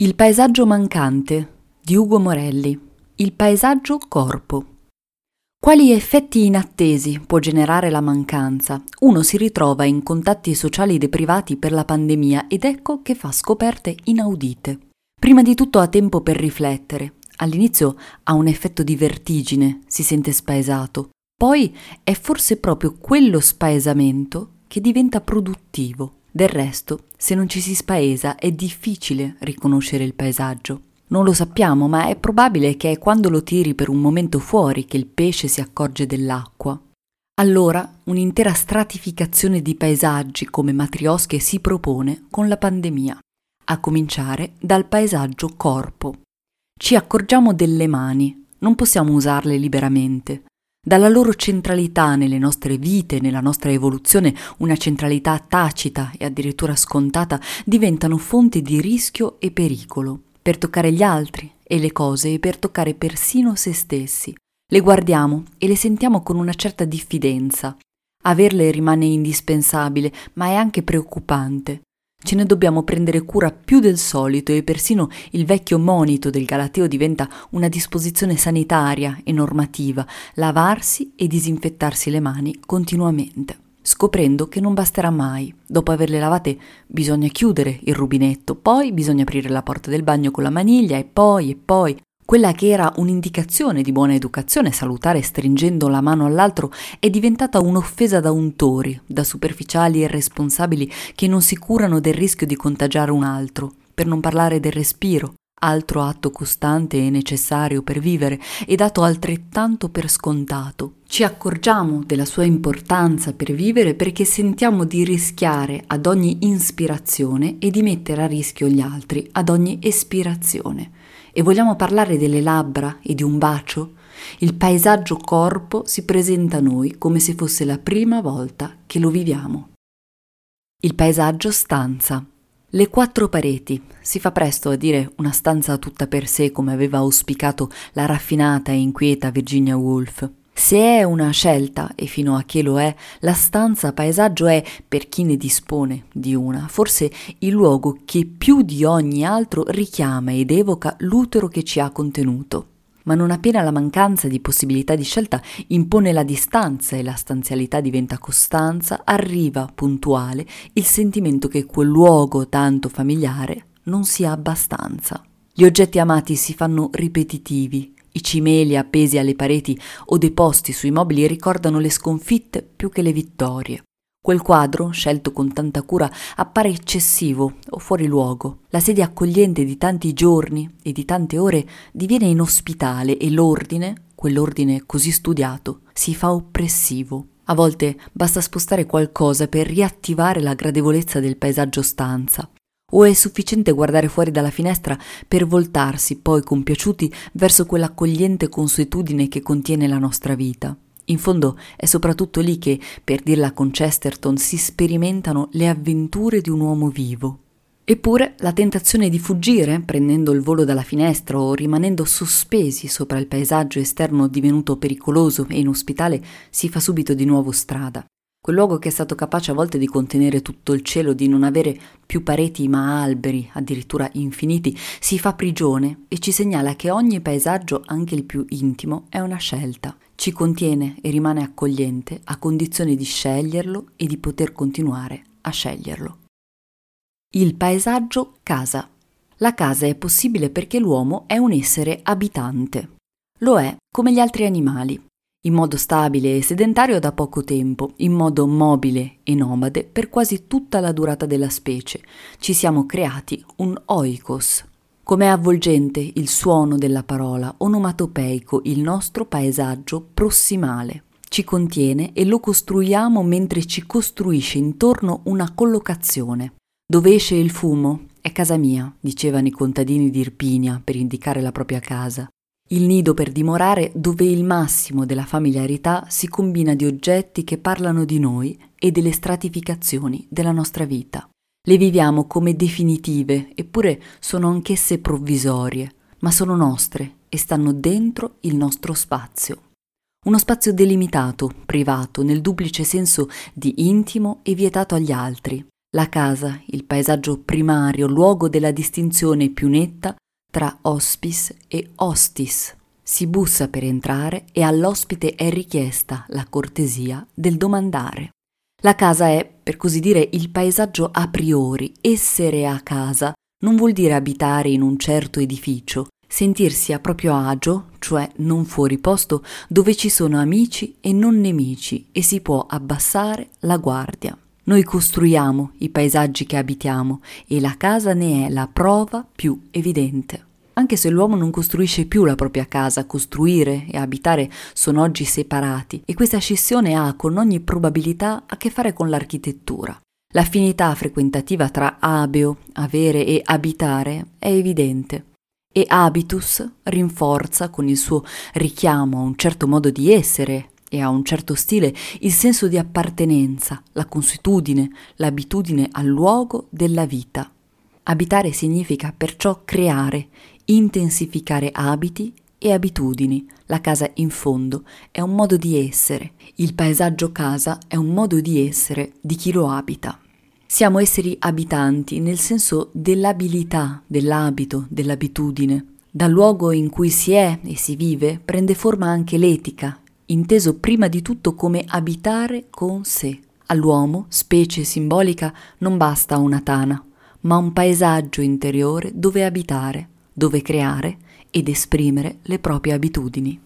Il paesaggio mancante di Ugo Morelli. Il paesaggio corpo. Quali effetti inattesi può generare la mancanza? Uno si ritrova in contatti sociali deprivati per la pandemia ed ecco che fa scoperte inaudite. Prima di tutto ha tempo per riflettere. All'inizio ha un effetto di vertigine, si sente spaesato. Poi è forse proprio quello spaesamento che diventa produttivo. Del resto, se non ci si spaesa è difficile riconoscere il paesaggio. Non lo sappiamo, ma è probabile che è quando lo tiri per un momento fuori che il pesce si accorge dell'acqua. Allora un'intera stratificazione di paesaggi come matriosche si propone con la pandemia, a cominciare dal paesaggio corpo. Ci accorgiamo delle mani, non possiamo usarle liberamente dalla loro centralità nelle nostre vite, nella nostra evoluzione, una centralità tacita e addirittura scontata, diventano fonte di rischio e pericolo per toccare gli altri e le cose e per toccare persino se stessi. Le guardiamo e le sentiamo con una certa diffidenza. Averle rimane indispensabile, ma è anche preoccupante. Ce ne dobbiamo prendere cura più del solito e persino il vecchio monito del Galateo diventa una disposizione sanitaria e normativa, lavarsi e disinfettarsi le mani continuamente, scoprendo che non basterà mai. Dopo averle lavate bisogna chiudere il rubinetto, poi bisogna aprire la porta del bagno con la maniglia e poi e poi quella che era un'indicazione di buona educazione, salutare stringendo la mano all'altro, è diventata un'offesa da untori, da superficiali e responsabili che non si curano del rischio di contagiare un altro, per non parlare del respiro, altro atto costante e necessario per vivere e dato altrettanto per scontato. Ci accorgiamo della sua importanza per vivere perché sentiamo di rischiare ad ogni ispirazione e di mettere a rischio gli altri ad ogni espirazione. E vogliamo parlare delle labbra e di un bacio? Il paesaggio corpo si presenta a noi come se fosse la prima volta che lo viviamo. Il paesaggio stanza. Le quattro pareti. Si fa presto a dire una stanza tutta per sé come aveva auspicato la raffinata e inquieta Virginia Woolf. Se è una scelta, e fino a che lo è, la stanza paesaggio è, per chi ne dispone di una, forse il luogo che più di ogni altro richiama ed evoca l'utero che ci ha contenuto. Ma non appena la mancanza di possibilità di scelta impone la distanza e la stanzialità diventa costanza, arriva puntuale il sentimento che quel luogo tanto familiare non sia abbastanza. Gli oggetti amati si fanno ripetitivi, i cimeli appesi alle pareti o deposti sui mobili ricordano le sconfitte più che le vittorie. Quel quadro, scelto con tanta cura, appare eccessivo o fuori luogo. La sedia accogliente di tanti giorni e di tante ore diviene inospitale e l'ordine, quell'ordine così studiato, si fa oppressivo. A volte basta spostare qualcosa per riattivare la gradevolezza del paesaggio stanza. O è sufficiente guardare fuori dalla finestra per voltarsi poi compiaciuti verso quell'accogliente consuetudine che contiene la nostra vita? In fondo è soprattutto lì che, per dirla con Chesterton, si sperimentano le avventure di un uomo vivo. Eppure la tentazione di fuggire, prendendo il volo dalla finestra o rimanendo sospesi sopra il paesaggio esterno divenuto pericoloso e inospitale, si fa subito di nuovo strada. Quel luogo che è stato capace a volte di contenere tutto il cielo, di non avere più pareti ma alberi, addirittura infiniti, si fa prigione e ci segnala che ogni paesaggio, anche il più intimo, è una scelta. Ci contiene e rimane accogliente a condizione di sceglierlo e di poter continuare a sceglierlo. Il paesaggio casa. La casa è possibile perché l'uomo è un essere abitante. Lo è come gli altri animali, in modo stabile e sedentario da poco tempo, in modo mobile e nomade per quasi tutta la durata della specie. Ci siamo creati un oikos. Com'è avvolgente il suono della parola, onomatopeico il nostro paesaggio prossimale. Ci contiene e lo costruiamo mentre ci costruisce intorno una collocazione. Dove esce il fumo? È casa mia, dicevano i contadini di Irpinia per indicare la propria casa il nido per dimorare dove il massimo della familiarità si combina di oggetti che parlano di noi e delle stratificazioni della nostra vita. Le viviamo come definitive, eppure sono anch'esse provvisorie, ma sono nostre e stanno dentro il nostro spazio. Uno spazio delimitato, privato, nel duplice senso di intimo e vietato agli altri. La casa, il paesaggio primario, luogo della distinzione più netta tra hospice e hostis. Si bussa per entrare e all'ospite è richiesta la cortesia del domandare. La casa è, per così dire, il paesaggio a priori. Essere a casa non vuol dire abitare in un certo edificio, sentirsi a proprio agio, cioè non fuori posto, dove ci sono amici e non nemici e si può abbassare la guardia. Noi costruiamo i paesaggi che abitiamo e la casa ne è la prova più evidente. Anche se l'uomo non costruisce più la propria casa, costruire e abitare sono oggi separati e questa scissione ha con ogni probabilità a che fare con l'architettura. L'affinità frequentativa tra abeo, avere e abitare è evidente e habitus rinforza con il suo richiamo a un certo modo di essere e a un certo stile il senso di appartenenza, la consuetudine, l'abitudine al luogo della vita. Abitare significa perciò creare, intensificare abiti e abitudini. La casa in fondo è un modo di essere, il paesaggio casa è un modo di essere di chi lo abita. Siamo esseri abitanti nel senso dell'abilità, dell'abito, dell'abitudine. Dal luogo in cui si è e si vive prende forma anche l'etica, inteso prima di tutto come abitare con sé. All'uomo, specie simbolica, non basta una tana, ma un paesaggio interiore dove abitare, dove creare ed esprimere le proprie abitudini.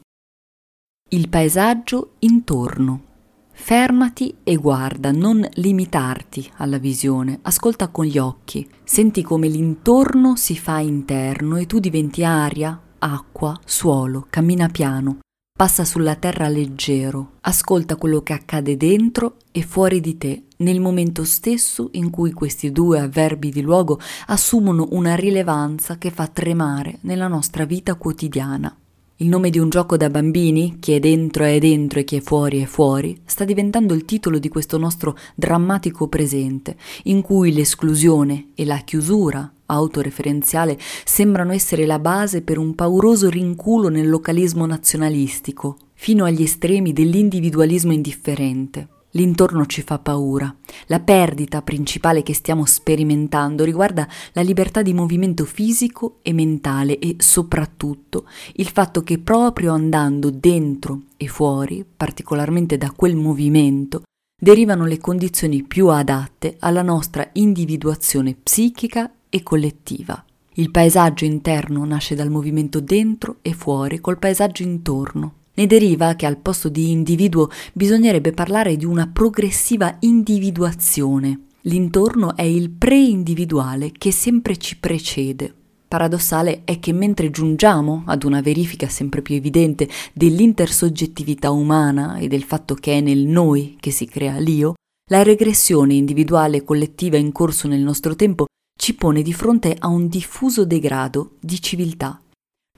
Il paesaggio intorno. Fermati e guarda, non limitarti alla visione, ascolta con gli occhi, senti come l'intorno si fa interno e tu diventi aria, acqua, suolo, cammina piano, passa sulla terra leggero, ascolta quello che accade dentro e fuori di te nel momento stesso in cui questi due avverbi di luogo assumono una rilevanza che fa tremare nella nostra vita quotidiana. Il nome di un gioco da bambini, chi è dentro è dentro e chi è fuori è fuori, sta diventando il titolo di questo nostro drammatico presente, in cui l'esclusione e la chiusura autoreferenziale sembrano essere la base per un pauroso rinculo nel localismo nazionalistico, fino agli estremi dell'individualismo indifferente. L'intorno ci fa paura. La perdita principale che stiamo sperimentando riguarda la libertà di movimento fisico e mentale e soprattutto il fatto che proprio andando dentro e fuori, particolarmente da quel movimento, derivano le condizioni più adatte alla nostra individuazione psichica e collettiva. Il paesaggio interno nasce dal movimento dentro e fuori col paesaggio intorno. Ne deriva che al posto di individuo bisognerebbe parlare di una progressiva individuazione. L'intorno è il pre-individuale che sempre ci precede. Paradossale è che mentre giungiamo ad una verifica sempre più evidente dell'intersoggettività umana e del fatto che è nel noi che si crea l'io, la regressione individuale e collettiva in corso nel nostro tempo ci pone di fronte a un diffuso degrado di civiltà.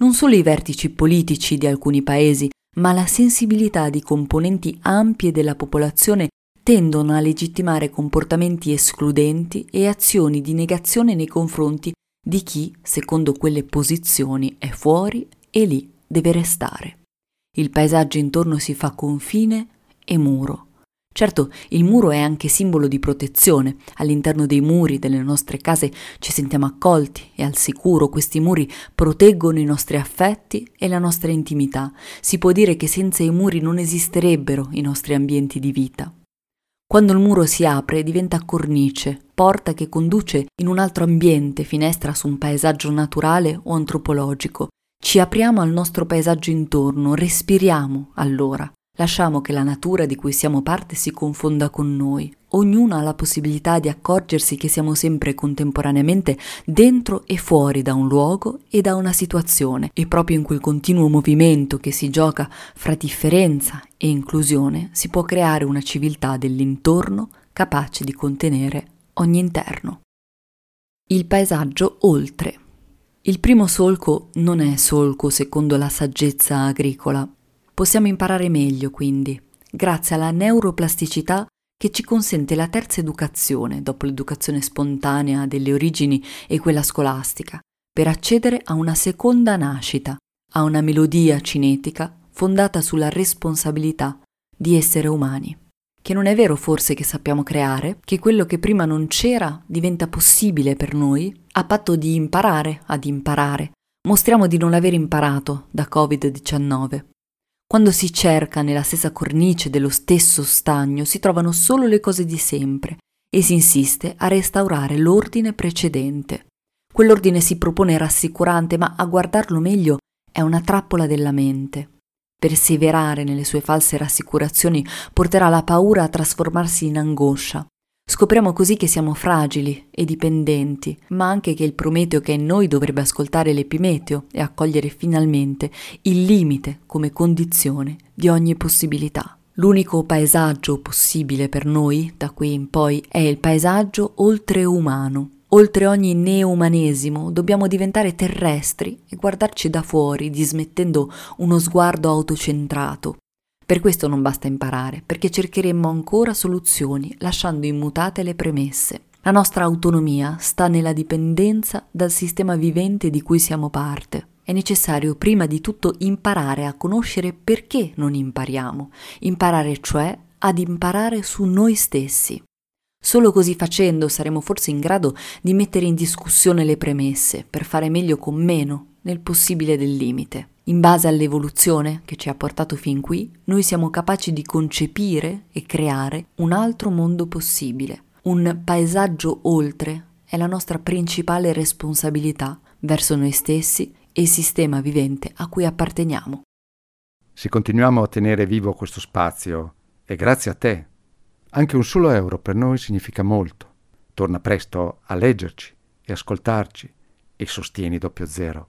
Non solo i vertici politici di alcuni paesi ma la sensibilità di componenti ampie della popolazione tendono a legittimare comportamenti escludenti e azioni di negazione nei confronti di chi, secondo quelle posizioni, è fuori e lì deve restare. Il paesaggio intorno si fa confine e muro. Certo, il muro è anche simbolo di protezione. All'interno dei muri delle nostre case ci sentiamo accolti e al sicuro. Questi muri proteggono i nostri affetti e la nostra intimità. Si può dire che senza i muri non esisterebbero i nostri ambienti di vita. Quando il muro si apre diventa cornice, porta che conduce in un altro ambiente, finestra su un paesaggio naturale o antropologico. Ci apriamo al nostro paesaggio intorno, respiriamo allora. Lasciamo che la natura di cui siamo parte si confonda con noi. Ognuno ha la possibilità di accorgersi che siamo sempre contemporaneamente dentro e fuori da un luogo e da una situazione e proprio in quel continuo movimento che si gioca fra differenza e inclusione si può creare una civiltà dell'intorno capace di contenere ogni interno. Il paesaggio oltre. Il primo solco non è solco secondo la saggezza agricola, Possiamo imparare meglio, quindi, grazie alla neuroplasticità che ci consente la terza educazione, dopo l'educazione spontanea delle origini e quella scolastica, per accedere a una seconda nascita, a una melodia cinetica fondata sulla responsabilità di essere umani. che non è vero forse che sappiamo creare, che quello che prima non c'era diventa possibile per noi, a patto di imparare ad imparare. Mostriamo di non aver imparato da Covid-19. Quando si cerca nella stessa cornice dello stesso stagno si trovano solo le cose di sempre e si insiste a restaurare l'ordine precedente. Quell'ordine si propone rassicurante, ma a guardarlo meglio è una trappola della mente. Perseverare nelle sue false rassicurazioni porterà la paura a trasformarsi in angoscia. Scopriamo così che siamo fragili e dipendenti, ma anche che il Prometeo che è in noi dovrebbe ascoltare l'Epimeteo e accogliere finalmente il limite come condizione di ogni possibilità. L'unico paesaggio possibile per noi, da qui in poi, è il paesaggio oltreumano, Oltre ogni neoumanesimo dobbiamo diventare terrestri e guardarci da fuori, dismettendo uno sguardo autocentrato. Per questo non basta imparare, perché cercheremmo ancora soluzioni, lasciando immutate le premesse. La nostra autonomia sta nella dipendenza dal sistema vivente di cui siamo parte. È necessario prima di tutto imparare a conoscere perché non impariamo, imparare cioè ad imparare su noi stessi. Solo così facendo saremo forse in grado di mettere in discussione le premesse per fare meglio con meno nel possibile del limite. In base all'evoluzione che ci ha portato fin qui, noi siamo capaci di concepire e creare un altro mondo possibile. Un paesaggio oltre è la nostra principale responsabilità verso noi stessi e il sistema vivente a cui apparteniamo. Se continuiamo a tenere vivo questo spazio, è grazie a te anche un solo euro per noi significa molto. Torna presto a leggerci e ascoltarci e sostieni doppio zero.